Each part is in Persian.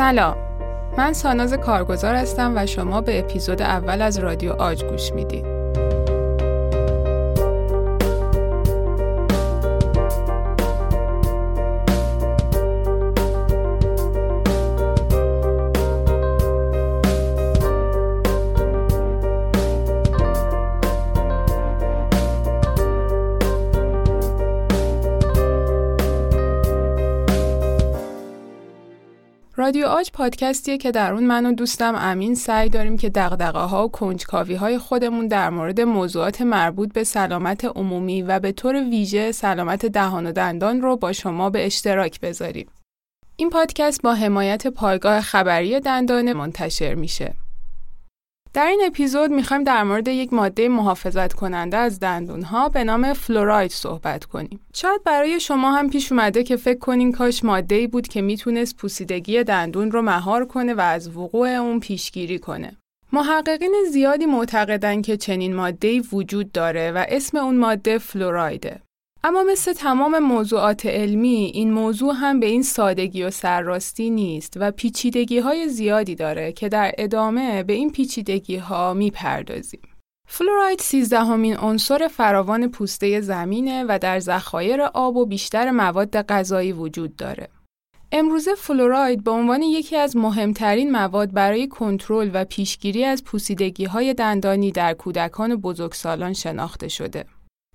سلام. من ساناز کارگزار هستم و شما به اپیزود اول از رادیو آج گوش می‌دید. آج پادکستیه که در اون من و دوستم امین سعی داریم که دقدقه ها و کنجکاوی های خودمون در مورد موضوعات مربوط به سلامت عمومی و به طور ویژه سلامت دهان و دندان رو با شما به اشتراک بذاریم. این پادکست با حمایت پایگاه خبری دندانه منتشر میشه. در این اپیزود می‌خوایم در مورد یک ماده محافظت کننده از دندون ها به نام فلوراید صحبت کنیم. شاید برای شما هم پیش اومده که فکر کنین کاش ماده ای بود که می‌تونست پوسیدگی دندون رو مهار کنه و از وقوع اون پیشگیری کنه. محققین زیادی معتقدن که چنین ماده وجود داره و اسم اون ماده فلورایده. اما مثل تمام موضوعات علمی این موضوع هم به این سادگی و سرراستی نیست و پیچیدگی های زیادی داره که در ادامه به این پیچیدگی ها می‌پردازیم. فلوراید سیزدهمین عنصر فراوان پوسته زمینه و در ذخایر آب و بیشتر مواد غذایی وجود داره. امروزه فلوراید به عنوان یکی از مهمترین مواد برای کنترل و پیشگیری از پوسیدگی های دندانی در کودکان بزرگسالان شناخته شده.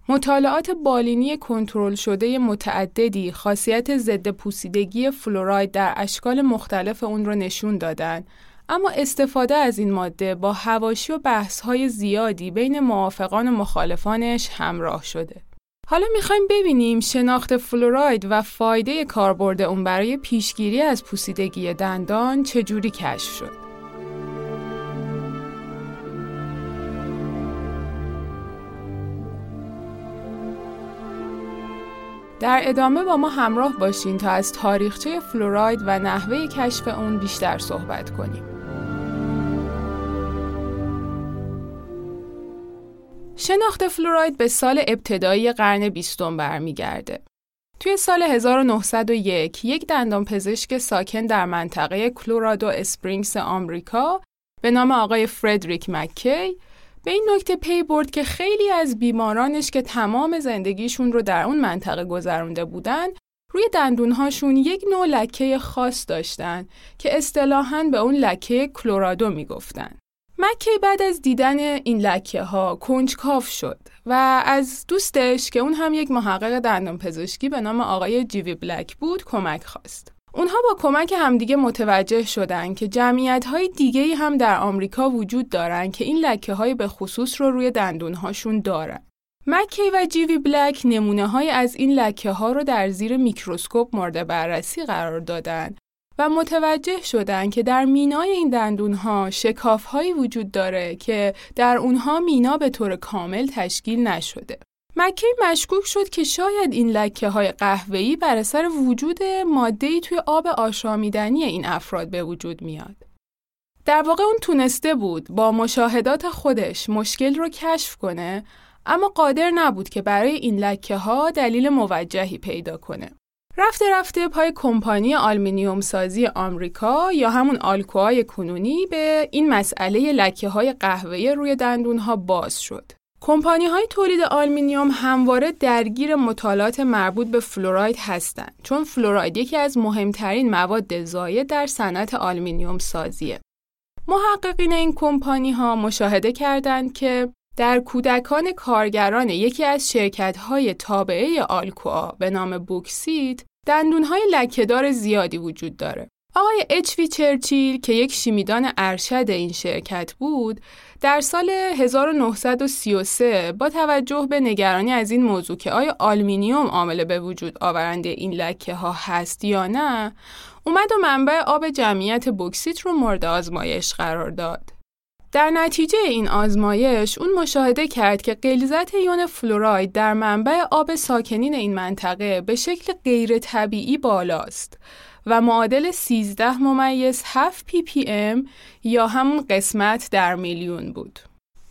مطالعات بالینی کنترل شده متعددی خاصیت ضد پوسیدگی فلوراید در اشکال مختلف اون رو نشون دادن اما استفاده از این ماده با هواشی و بحث‌های زیادی بین موافقان و مخالفانش همراه شده. حالا می‌خوایم ببینیم شناخت فلوراید و فایده کاربرد اون برای پیشگیری از پوسیدگی دندان چجوری کشف شد. در ادامه با ما همراه باشین تا از تاریخچه فلوراید و نحوه کشف اون بیشتر صحبت کنیم. شناخت فلوراید به سال ابتدایی قرن بیستم برمیگرده. توی سال 1901 یک دندان پزشک ساکن در منطقه کلورادو اسپرینگز آمریکا به نام آقای فردریک مکی به این نکته پی برد که خیلی از بیمارانش که تمام زندگیشون رو در اون منطقه گذرونده بودن روی دندونهاشون یک نوع لکه خاص داشتن که اصطلاحاً به اون لکه کلورادو می‌گفتن. مکی بعد از دیدن این لکه ها کنجکاف شد و از دوستش که اون هم یک محقق دندان پزشکی به نام آقای جیوی بلک بود کمک خواست. اونها با کمک همدیگه متوجه شدن که جمعیت های دیگه هم در آمریکا وجود دارن که این لکه های به خصوص رو روی دندون هاشون دارن. مکی و جیوی بلک نمونه های از این لکه ها رو در زیر میکروسکوپ مورد بررسی قرار دادن و متوجه شدن که در مینای این دندون ها شکاف هایی وجود داره که در اونها مینا به طور کامل تشکیل نشده. مکی مشکوک شد که شاید این لکه های قهوه‌ای بر اثر وجود ماده‌ای توی آب آشامیدنی این افراد به وجود میاد. در واقع اون تونسته بود با مشاهدات خودش مشکل رو کشف کنه اما قادر نبود که برای این لکه ها دلیل موجهی پیدا کنه. رفته رفته پای کمپانی آلمینیوم سازی آمریکا یا همون آلکوای کنونی به این مسئله لکه های قهوه‌ای روی دندون ها باز شد. کمپانی های تولید آلمینیوم همواره درگیر مطالعات مربوط به فلوراید هستند چون فلوراید یکی از مهمترین مواد زاید در صنعت آلمینیوم سازیه. محققین این کمپانی ها مشاهده کردند که در کودکان کارگران یکی از شرکت های تابعه آلکوا به نام بوکسیت دندون های لکهدار زیادی وجود داره. آقای اچوی چرچیل که یک شیمیدان ارشد این شرکت بود در سال 1933 با توجه به نگرانی از این موضوع که آیا آلمینیوم عامل به وجود آورنده این لکه ها هست یا نه اومد و منبع آب جمعیت بوکسیت رو مورد آزمایش قرار داد. در نتیجه این آزمایش اون مشاهده کرد که غلظت یون فلوراید در منبع آب ساکنین این منطقه به شکل غیر طبیعی بالاست و معادل 13 ممیز 7 پی پی ام یا همون قسمت در میلیون بود.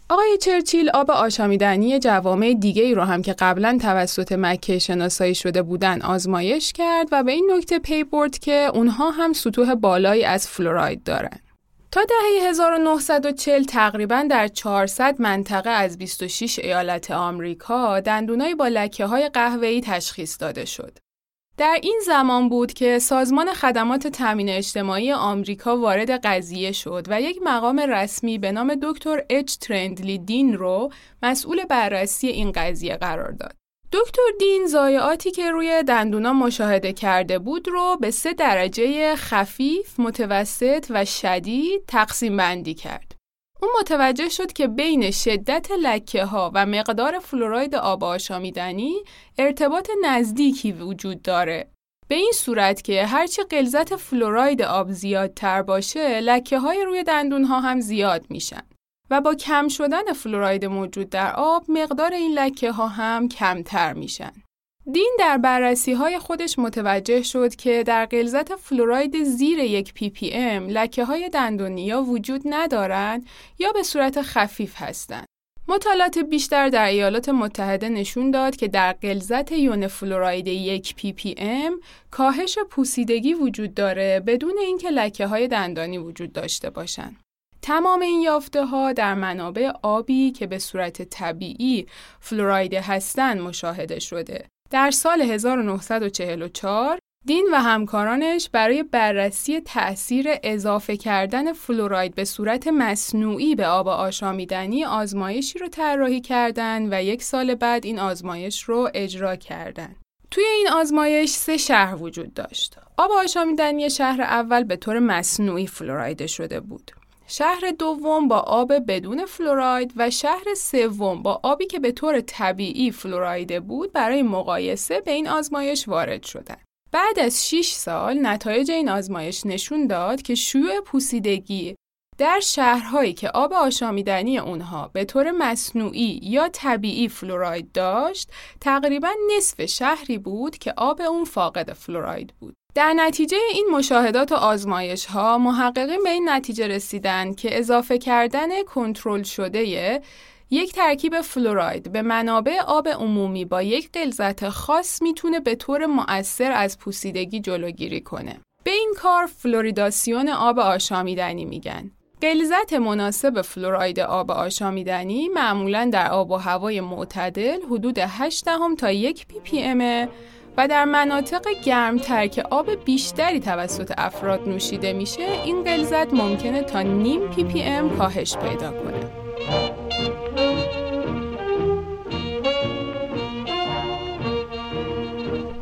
آقای چرچیل آب آشامیدنی جوامع دیگه ای رو هم که قبلا توسط مکی شناسایی شده بودن آزمایش کرد و به این نکته پی برد که اونها هم سطوح بالایی از فلوراید دارن. تا دهه 1940 تقریبا در 400 منطقه از 26 ایالت آمریکا دندونای با لکه های قهوه‌ای تشخیص داده شد. در این زمان بود که سازمان خدمات تامین اجتماعی آمریکا وارد قضیه شد و یک مقام رسمی به نام دکتر اچ ترندلی دین رو مسئول بررسی این قضیه قرار داد. دکتر دین زایعاتی که روی دندونا مشاهده کرده بود رو به سه درجه خفیف، متوسط و شدید تقسیم بندی کرد. اون متوجه شد که بین شدت لکه ها و مقدار فلوراید آب آشامیدنی ارتباط نزدیکی وجود داره. به این صورت که هرچی غلظت فلوراید آب زیادتر باشه، لکه های روی دندون ها هم زیاد میشن. و با کم شدن فلوراید موجود در آب، مقدار این لکه ها هم کمتر میشن. دین در بررسی های خودش متوجه شد که در غلظت فلوراید زیر یک پی پی ام لکه های دندونی یا وجود ندارند یا به صورت خفیف هستند. مطالعات بیشتر در ایالات متحده نشون داد که در غلظت یون فلوراید یک پی پی ام کاهش پوسیدگی وجود داره بدون اینکه لکه های دندانی وجود داشته باشند. تمام این یافته ها در منابع آبی که به صورت طبیعی فلورایده هستند مشاهده شده در سال 1944 دین و همکارانش برای بررسی تأثیر اضافه کردن فلوراید به صورت مصنوعی به آب آشامیدنی آزمایشی رو طراحی کردند و یک سال بعد این آزمایش رو اجرا کردند. توی این آزمایش سه شهر وجود داشت. آب آشامیدنی شهر اول به طور مصنوعی فلوراید شده بود. شهر دوم با آب بدون فلوراید و شهر سوم با آبی که به طور طبیعی فلورایده بود برای مقایسه به این آزمایش وارد شدند. بعد از 6 سال نتایج این آزمایش نشون داد که شیوع پوسیدگی در شهرهایی که آب آشامیدنی اونها به طور مصنوعی یا طبیعی فلوراید داشت تقریبا نصف شهری بود که آب اون فاقد فلوراید بود. در نتیجه این مشاهدات و آزمایش ها محققین به این نتیجه رسیدن که اضافه کردن کنترل شده یک ترکیب فلوراید به منابع آب عمومی با یک غلظت خاص می‌تونه به طور مؤثر از پوسیدگی جلوگیری کنه. به این کار فلوریداسیون آب آشامیدنی میگن. غلظت مناسب فلوراید آب آشامیدنی معمولا در آب و هوای معتدل حدود 8 دهم تا یک پی پی و در مناطق گرمتر که آب بیشتری توسط افراد نوشیده میشه این غلظت ممکنه تا نیم پی پی ام کاهش پیدا کنه.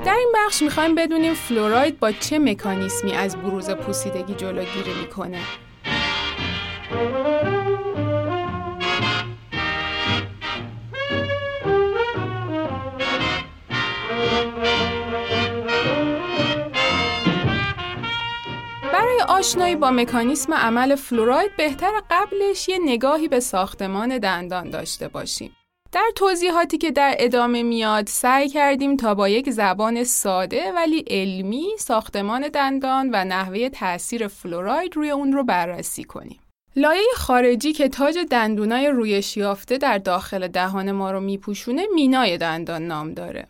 در این بخش می‌خوایم بدونیم فلوراید با چه مکانیسمی از بروز پوسیدگی جلوگیری می‌کنه. آشنایی با مکانیسم عمل فلوراید بهتر قبلش یه نگاهی به ساختمان دندان داشته باشیم. در توضیحاتی که در ادامه میاد سعی کردیم تا با یک زبان ساده ولی علمی ساختمان دندان و نحوه تاثیر فلوراید روی اون رو بررسی کنیم. لایه خارجی که تاج دندونای رویش یافته در داخل دهان ما رو میپوشونه مینای دندان نام داره.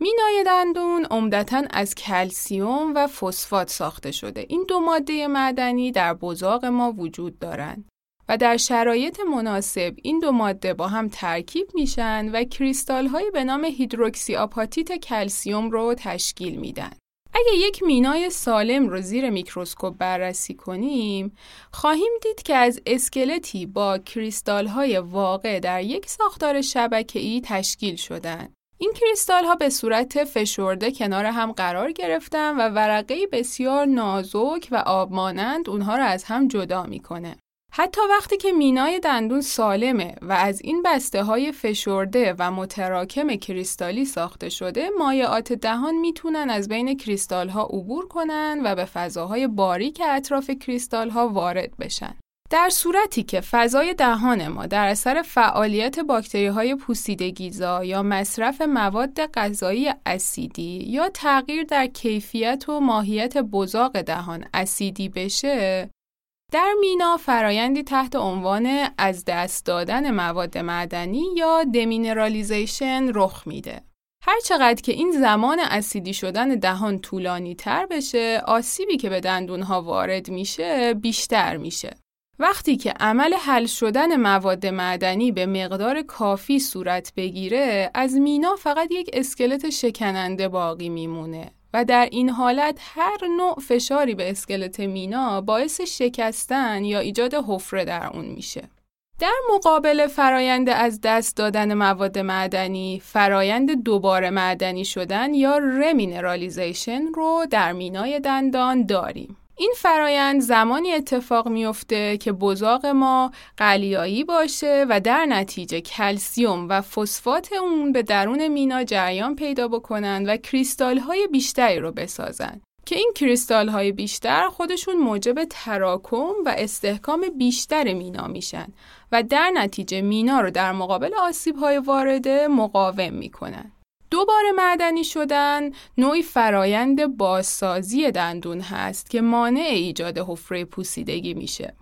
مینای دندون عمدتا از کلسیوم و فسفات ساخته شده. این دو ماده معدنی در بزاق ما وجود دارند و در شرایط مناسب این دو ماده با هم ترکیب میشن و کریستال هایی به نام هیدروکسی آپاتیت کلسیوم رو تشکیل میدن. اگه یک مینای سالم رو زیر میکروسکوپ بررسی کنیم، خواهیم دید که از اسکلتی با کریستال های واقع در یک ساختار شبکه‌ای تشکیل شدن. این کریستال ها به صورت فشرده کنار هم قرار گرفتن و ورقه بسیار نازک و آب مانند اونها را از هم جدا می‌کنه. حتی وقتی که مینای دندون سالمه و از این بسته های فشرده و متراکم کریستالی ساخته شده، مایعات دهان می‌تونن از بین کریستال ها عبور کنن و به فضاهای باریک اطراف کریستال ها وارد بشن. در صورتی که فضای دهان ما در اثر فعالیت باکتری های پوسیدگیزا یا مصرف مواد غذایی اسیدی یا تغییر در کیفیت و ماهیت بزاق دهان اسیدی بشه در مینا فرایندی تحت عنوان از دست دادن مواد معدنی یا demineralization رخ میده. هر چقدر که این زمان اسیدی شدن دهان طولانی تر بشه، آسیبی که به دندونها وارد میشه بیشتر میشه. وقتی که عمل حل شدن مواد معدنی به مقدار کافی صورت بگیره، از مینا فقط یک اسکلت شکننده باقی میمونه و در این حالت هر نوع فشاری به اسکلت مینا باعث شکستن یا ایجاد حفره در اون میشه. در مقابل فرایند از دست دادن مواد معدنی، فرایند دوباره معدنی شدن یا remineralization رو در مینای دندان داریم. این فرایند زمانی اتفاق میفته که بزاق ما قلیایی باشه و در نتیجه کلسیوم و فسفات اون به درون مینا جریان پیدا بکنن و کریستال های بیشتری رو بسازن که این کریستال های بیشتر خودشون موجب تراکم و استحکام بیشتر مینا میشن و در نتیجه مینا رو در مقابل آسیب های وارده مقاوم می‌کنن. دوباره معدنی شدن نوعی فرایند بازسازی دندون هست که مانع ایجاد حفره پوسیدگی میشه.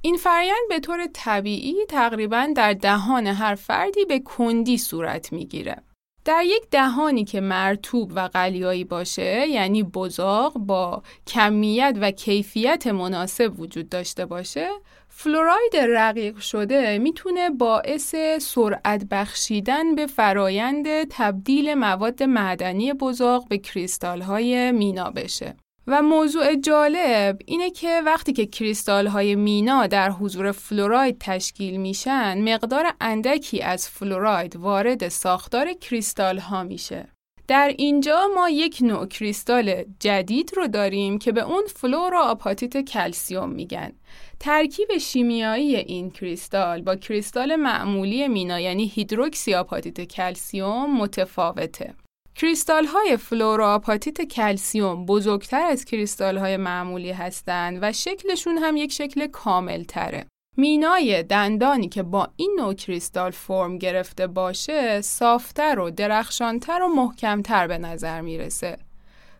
این فرایند به طور طبیعی تقریبا در دهان هر فردی به کندی صورت می‌گیره. در یک دهانی که مرتوب و قلیایی باشه یعنی بزاق با کمیت و کیفیت مناسب وجود داشته باشه فلوراید رقیق شده می‌تونه باعث سرعت بخشیدن به فرایند تبدیل مواد معدنی بزاق به کریستال های مینا بشه. و موضوع جالب اینه که وقتی که کریستال های مینا در حضور فلوراید تشکیل میشن مقدار اندکی از فلوراید وارد ساختار کریستال ها میشه. در اینجا ما یک نوع کریستال جدید رو داریم که به اون فلوروآپاتیت کلسیوم میگن. ترکیب شیمیایی این کریستال با کریستال معمولی مینا یعنی هیدروکسی آپاتیت کلسیوم متفاوته. کریستال های فلوراپاتیت کلسیوم بزرگتر از کریستال های معمولی هستند و شکلشون هم یک شکل کامل تره. مینای دندانی که با این نوع کریستال فرم گرفته باشه صافتر و درخشانتر و محکمتر به نظر می‌رسه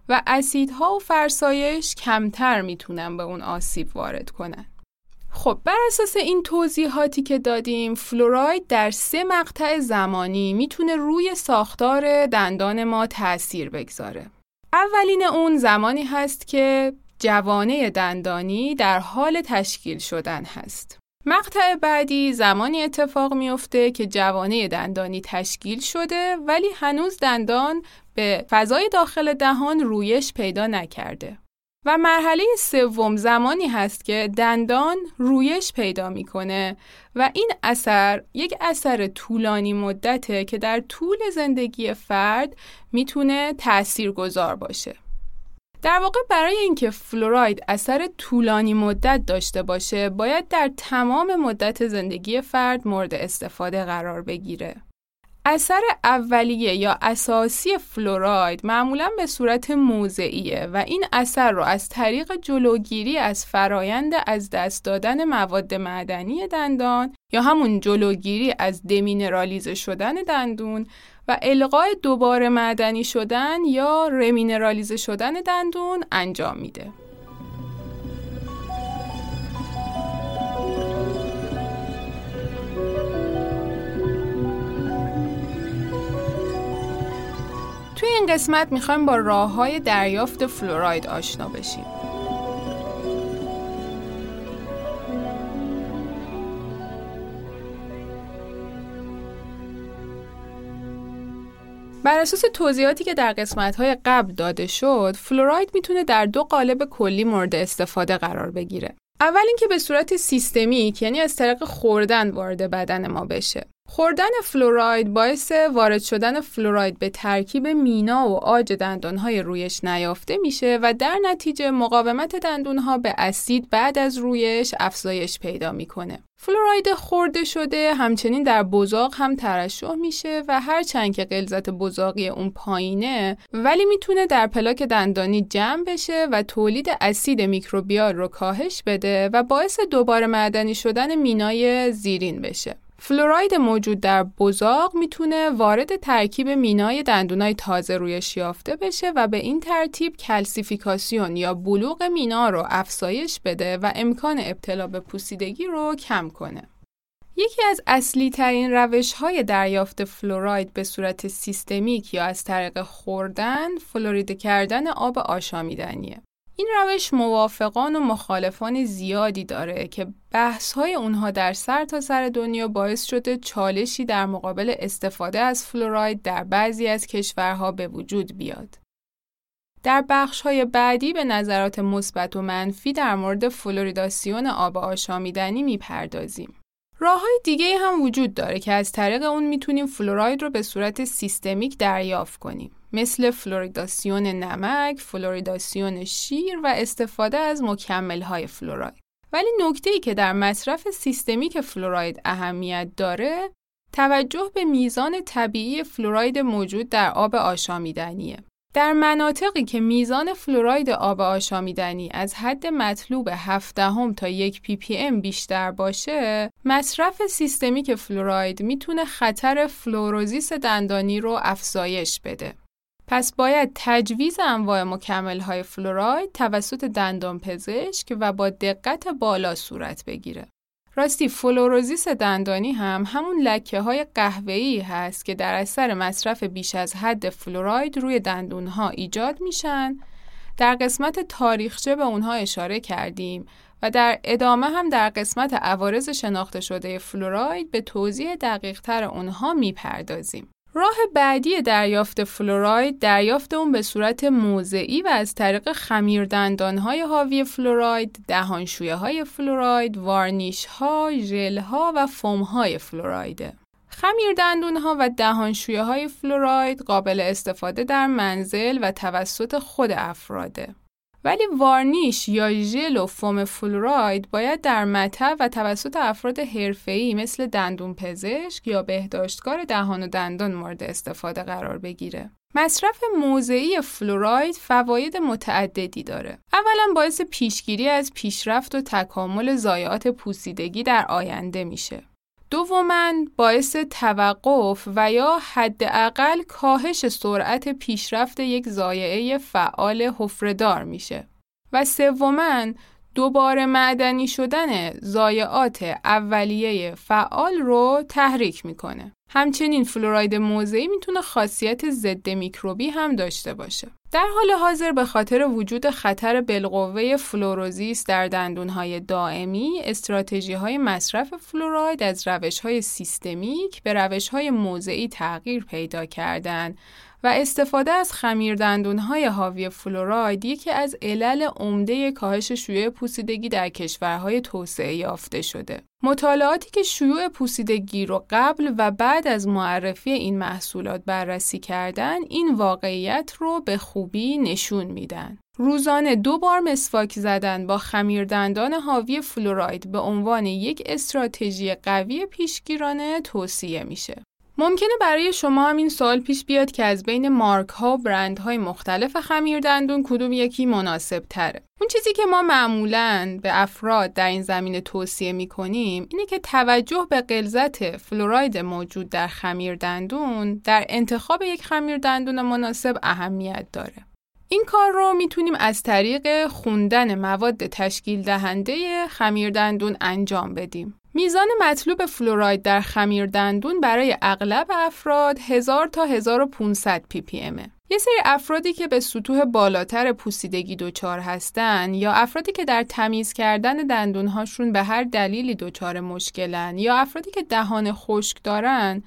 و اسیدها و فرسایش کمتر می‌تونن به اون آسیب وارد کنن. خب بر اساس این توضیحاتی که دادیم فلوراید در سه مقطع زمانی می‌تونه روی ساختار دندان ما تاثیر بگذاره. اولین اون زمانی هست که جوانه دندانی در حال تشکیل شدن هست. مقطع بعدی زمانی اتفاق میفته که جوانه دندانی تشکیل شده ولی هنوز دندان به فضای داخل دهان رویش پیدا نکرده. و مرحله سوم زمانی هست که دندان رویش پیدا می‌کنه و این اثر یک اثر طولانی مدته که در طول زندگی فرد می‌تونه تأثیر گذار باشه. در واقع برای اینکه فلوراید اثر طولانی مدت داشته باشه باید در تمام مدت زندگی فرد مورد استفاده قرار بگیره. اثر اولیه یا اساسی فلوراید معمولا به صورت موضعیه و این اثر رو از طریق جلوگیری از فرایند از دست دادن مواد معدنی دندان یا همون جلوگیری از دمینرالیزه شدن دندون و القای دوباره معدنی شدن یا رمینرالیزه شدن دندون انجام میده. این قسمت می‌خوایم با راه های دریافت فلوراید آشنا بشیم. بر اساس توضیحاتی که در قسمت های قبل داده شد، فلوراید می‌تونه در دو قالب کلی مورد استفاده قرار بگیره. اول اینکه به صورت سیستمیک یعنی از طریق خوردن وارد بدن ما بشه. خوردن فلوراید باعث وارد شدن فلوراید به ترکیب مینا و عاج دندانهای رویش نیافته میشه و در نتیجه مقاومت دندونها به اسید بعد از رویش افزایش پیدا می‌کنه. فلوراید خورده شده همچنین در بزاق هم ترشح میشه و هرچند که غلظت بزاقی اون پایینه ولی می‌تونه در پلاک دندانی جمع بشه و تولید اسید میکروبیال رو کاهش بده و باعث دوباره معدنی شدن مینای زیرین بشه. فلوراید موجود در بزاق می‌تونه وارد ترکیب مینای دندونای تازه رویش یافته بشه و به این ترتیب کلسیفیکاسیون یا بلوغ مینا رو افزایش بده و امکان ابتلا به پوسیدگی رو کم کنه. یکی از اصلی ترین روش های دریافت فلوراید به صورت سیستمیک یا از طریق خوردن فلورید کردن آب آشامیدنیه. این روش موافقان و مخالفان زیادی داره که بحث های اونها در سر تا سر دنیا باعث شده چالشی در مقابل استفاده از فلوراید در بعضی از کشورها به وجود بیاد. در بخش های بعدی به نظرات مثبت و منفی در مورد فلوریداسیون آب آشامیدنی می‌پردازیم. راه های دیگه هم وجود داره که از طریق اون می‌تونیم فلوراید رو به صورت سیستمیک دریافت کنیم. مثل فلوریداسیون نمک، فلوریداسیون شیر و استفاده از مکمل های فلوراید. ولی نکته ای که در مصرف سیستمیک فلوراید اهمیت داره توجه به میزان طبیعی فلوراید موجود در آب آشامیدنیه. در مناطقی که میزان فلوراید آب آشامیدنی از حد مطلوب 7 دهم تا یک پی پی ام بیشتر باشه، مصرف سیستمیک فلوراید می‌تونه خطر فلوروزیس دندانی رو افزایش بده. پس باید تجویز انواع مکمل های فلوراید توسط دندان پزشک و با دقت بالا صورت بگیره. راستی فلوروزیس دندانی هم همون لکه های قهوه‌ای هست که در اثر مصرف بیش از حد فلوراید روی دندون ها ایجاد میشن. در قسمت تاریخچه به اونها اشاره کردیم و در ادامه هم در قسمت عوارض شناخته شده فلوراید به توضیح دقیق تر اونها می‌پردازیم. راه بعدی دریافت فلوراید دریافت اون به صورت موضعی و از طریق خمیر های حاوی فلوراید، دهانشویه های فلوراید، وارنیش ها، ژل ها و فوم های فلورایده. خمیر دندون ها و دهانشویه های فلوراید قابل استفاده در منزل و توسط خود افراده. ولی وارنیش یا ژل و فوم فلوراید باید در مطب و توسط افراد حرفه‌ای مثل دندون پزشک یا بهداشتکار دهان و دندان مورد استفاده قرار بگیره. مصرف موضعی فلوراید فواید متعددی داره. اولا باعث پیشگیری از پیشرفت و تکامل ضایعات پوسیدگی در آینده میشه. دوما باعث توقف و یا حداقل کاهش سرعت پیشرفت یک زایعه فعال حفردار میشه و سوما دوباره معدنی شدن ضایعات اولیه فعال رو تحریک می‌کنه. همچنین فلوراید موضعی می‌تونه خاصیت ضد میکروبی هم داشته باشه. در حال حاضر به خاطر وجود خطر بالقوه فلوروزیس در دندونهای دائمی، استراتژی های مصرف فلوراید از روش های سیستمیک به روش های موضعی تغییر پیدا کردند و استفاده از خمیر های حاوی فلوراید یکی از علل عمده کاهش شیوع پوسیدگی در کشورهای توسعه یافته شده. مطالعاتی که شیوع پوسیدگی رو قبل و بعد از معرفی این محصولات بررسی کردن این واقعیت رو به خوبی نشون میدن. روزانه دو بار مسواک زدن با خمیردندان حاوی فلوراید به عنوان یک استراتژی قوی پیشگیرانه توصیه میشه. ممکنه برای شما هم این سوال پیش بیاد که از بین مارک ها و برند های مختلف خمیر دندون کدوم یکی مناسب تره. اون چیزی که ما معمولاً به افراد در این زمینه توصیه می کنیم اینه که توجه به غلظت فلوراید موجود در خمیر دندون در انتخاب یک خمیر دندون مناسب اهمیت داره. این کار رو می‌تونیم از طریق خوندن مواد تشکیل دهنده خمیر دندون انجام بدیم. میزان مطلوب فلوراید در خمیر دندون برای اغلب افراد 1000 تا 1500 پی پی امه. یه سری افرادی که به سطوح بالاتر پوسیدگی دچار هستن یا افرادی که در تمیز کردن دندونهاشون به هر دلیلی دچار مشکلن یا افرادی که دهان خشک دارن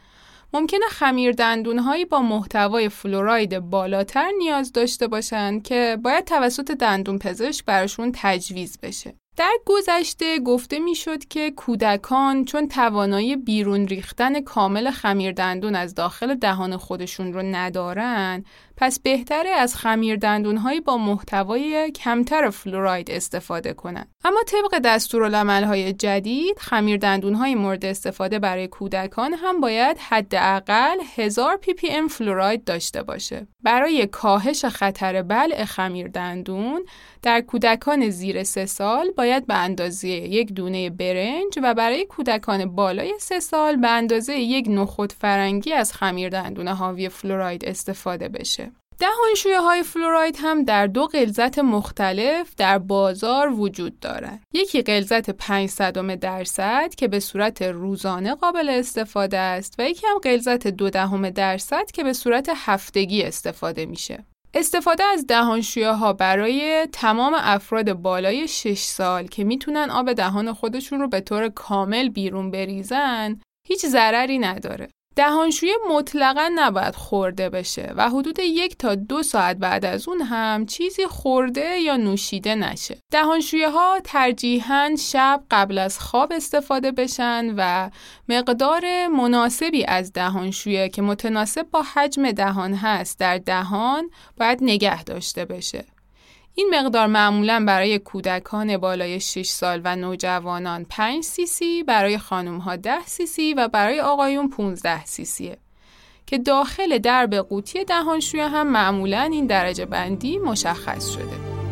ممکنه خمیر دندونهایی با محتوای فلوراید بالاتر نیاز داشته باشند که باید توسط دندون پزشک براشون تجویز بشه. در گذشته گفته می‌شد که کودکان چون توانایی بیرون ریختن کامل خمیر دندون از داخل دهان خودشون رو ندارن پس بهتره از خمیر دندونهایی با محتوای کمتر فلوراید استفاده کنند. اما طبق دستورالعملهای جدید خمیر دندونهای مورد استفاده برای کودکان هم باید حداقل 1000 پی پی ام فلوراید داشته باشه. برای کاهش خطر بلع خمیر دندون در کودکان زیر سه سال باید به اندازه یک دونه برنج و برای کودکان بالای سه سال به اندازه یک نخود فرنگی از خمیر دندون حاوی فلوراید استفاده بشه. دهانشویه های فلوراید هم در دو غلظت مختلف در بازار وجود دارند. یکی غلظت 500 درصد که به صورت روزانه قابل استفاده است و یکی هم غلظت دو دهم درصد که به صورت هفتگی استفاده میشه. استفاده از دهانشویه ها برای تمام افراد بالای 6 سال که می‌تونن آب دهان خودشون رو به طور کامل بیرون بریزن هیچ ضرری نداره. دهانشویه مطلقا نباید خورده بشه و حدود یک تا دو ساعت بعد از اون هم چیزی خورده یا نوشیده نشه. دهانشویه ها ترجیحاً شب قبل از خواب استفاده بشن و مقدار مناسبی از دهانشویه که متناسب با حجم دهان هست در دهان باید نگه داشته بشه. این مقدار معمولا برای کودکان بالای 6 سال و نوجوانان 5 سی سی، برای خانم ها 10 سی سی و برای آقایون 15 سی سیه. که داخل درب قوطی دهانشویه هم معمولا این درجه بندی مشخص شده.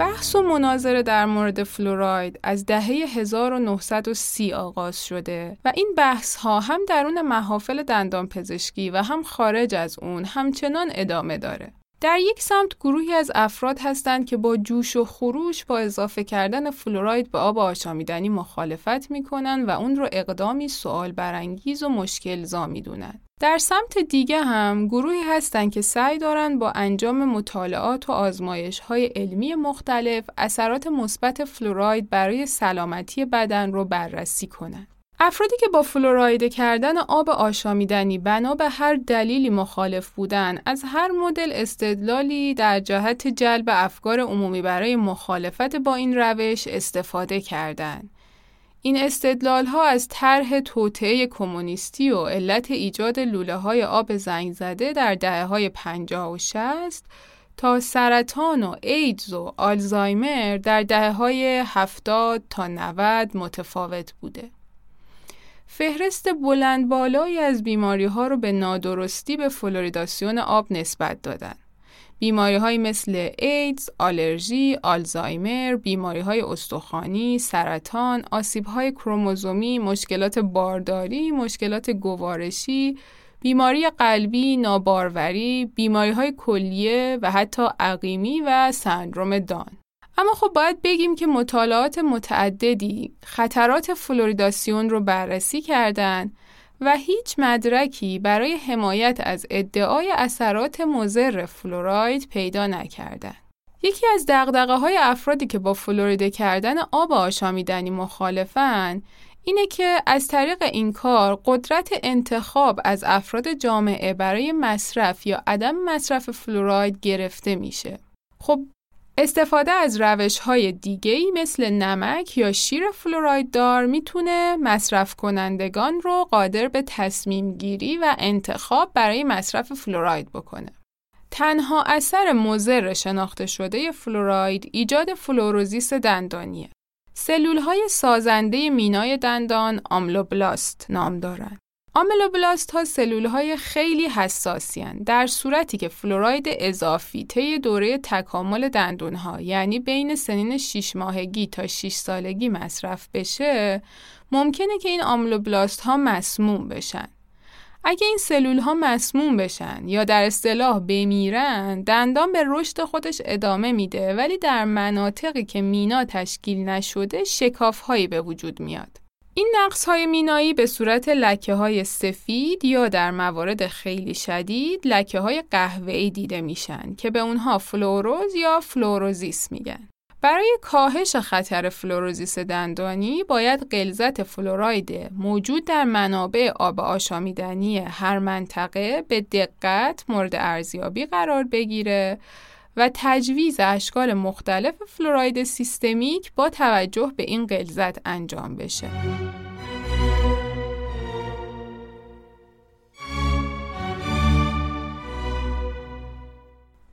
بحث و مناظره در مورد فلوراید از دهه 1930 آغاز شده و این بحث ها هم درون محافل دندان پزشکی و هم خارج از اون همچنان ادامه داره. در یک سمت گروهی از افراد هستند که با جوش و خروش با اضافه کردن فلوراید به آب آشامیدنی مخالفت می‌کنن و اون رو اقدامی سوال برانگیز و مشکل زا می‌دونن. در سمت دیگه هم گروهی هستند که سعی دارند با انجام مطالعات و آزمایش های علمی مختلف اثرات مثبت فلوراید برای سلامتی بدن رو بررسی کنند. افرادی که با فلوراید کردن آب آشامیدنی بنا به هر دلیلی مخالف بودن از هر مدل استدلالی در جهت جلب افکار عمومی برای مخالفت با این روش استفاده کردند. این استدلال ها از طرح توطعه کمونیستی و علت ایجاد لوله های آب زنگ زده در دهه های 50 و 60 تا سرطان و ایدز و آلزایمر در دهه های 70 تا 90 متفاوت بوده. فهرست بلند بالایی از بیماری ها رو به نادرستی به فلوریداسیون آب نسبت دادن. بیماری های مثل ایدز، آلرژی، آلزایمر، بیماری های استخوانی، سرطان، آسیب های کروموزومی، مشکلات بارداری، مشکلات گوارشی، بیماری قلبی، ناباروری، بیماری های کلیه و حتی عقیمی و سندروم دان. اما خب باید بگیم که مطالعات متعددی خطرات فلوریداسیون رو بررسی کردند و هیچ مدرکی برای حمایت از ادعای اثرات مضر فلوراید پیدا نکردند. یکی از دغدغه های افرادی که با فلوریده کردن آب آشامیدنی مخالفن اینه که از طریق این کار قدرت انتخاب از افراد جامعه برای مصرف یا عدم مصرف فلوراید گرفته میشه. خب استفاده از روش های دیگه مثل نمک یا شیر فلوراید دار می‌تونه مصرف کنندگان رو قادر به تصمیم گیری و انتخاب برای مصرف فلوراید بکنه. تنها اثر مضر شناخته شده فلوراید ایجاد فلوروزیس دندانیه. سلول های سازنده مینای دندان آملوبلاست نام دارند. آملوبلاست ها سلول های خیلی حساسی در صورتی که فلوراید اضافی طی دوره تکامل دندون ها یعنی بین سنین 6 ماهگی تا 6 سالگی مصرف بشه ممکنه که این آملوبلاست ها مسموم بشن. اگه این سلول ها مسموم بشن یا در اصطلاح بمیرن دندان به رشد خودش ادامه میده ولی در مناطقی که مینا تشکیل نشده شکاف هایی به وجود میاد. این نقص های مینایی به صورت لکه های سفید یا در موارد خیلی شدید لکه های قهوه‌ای دیده میشن که به اونها فلوروز یا فلوروزیس میگن. برای کاهش خطر فلوروزیس دندانی باید غلظت فلوراید موجود در منابع آب آشامیدنی هر منطقه به دقت مورد ارزیابی قرار بگیره و تجویز اشکال مختلف فلوراید سیستمیک با توجه به این غلظت انجام بشه.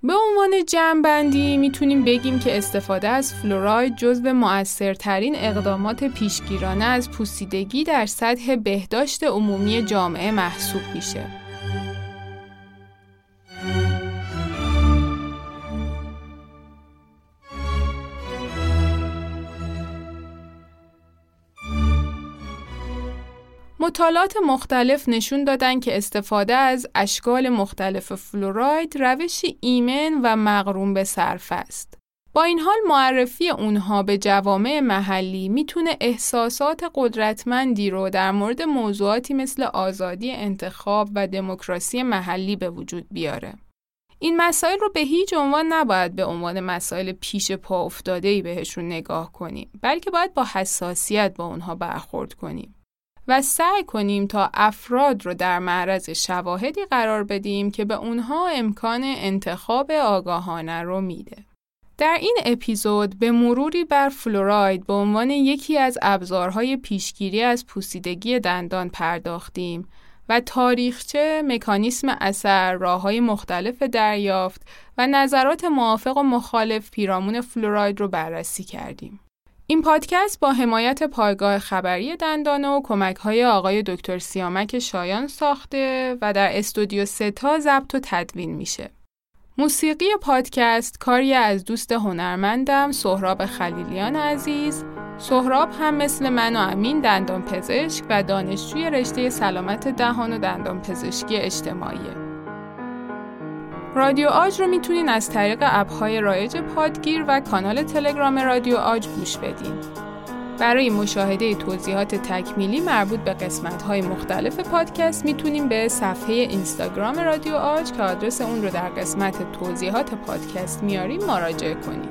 به عنوان جمعبندی می‌تونیم بگیم که استفاده از فلوراید جزو مؤثرترین اقدامات پیشگیرانه از پوسیدگی در سطح بهداشت عمومی جامعه محسوب میشه. مطالعات مختلف نشون دادن که استفاده از اشکال مختلف فلوراید روشی ایمن و مغروم به صرف است. با این حال معرفی اونها به جوامع محلی می‌تونه احساسات قدرتمندی رو در مورد موضوعاتی مثل آزادی انتخاب و دموکراسی محلی به وجود بیاره. این مسائل رو به هیچ عنوان نباید به عنوان مسائل پیش پا افتاده بهشون نگاه کنیم بلکه باید با حساسیت با اونها برخورد کنیم. و سعی کنیم تا افراد رو در معرض شواهدی قرار بدیم که به اونها امکان انتخاب آگاهانه رو میده. در این اپیزود به مروری بر فلوراید به عنوان یکی از ابزارهای پیشگیری از پوسیدگی دندان پرداختیم و تاریخچه، مکانیسم اثر، راه های مختلف دریافت و نظرات موافق و مخالف پیرامون فلوراید رو بررسی کردیم. این پادکست با حمایت پایگاه خبری دندانه و کمک های آقای دکتر سیامک شایان ساخته و در استودیو ستا ضبط و تدوین میشه. موسیقی پادکست کاری از دوست هنرمندم سهراب خلیلیان عزیز سهراب هم مثل من و امین دندان پزشک و دانشجوی رشته سلامت دهان و دندان پزشکی اجتماعیه. رادیو آج رو می‌تونین از طریق اپهای رایج پادگیر و کانال تلگرام رادیو آج گوش بدین. برای مشاهده توضیحات تکمیلی مربوط به قسمت های مختلف پادکست می‌تونیم به صفحه اینستاگرام رادیو آج که آدرس اون رو در قسمت توضیحات پادکست میاریم مراجعه کنیم.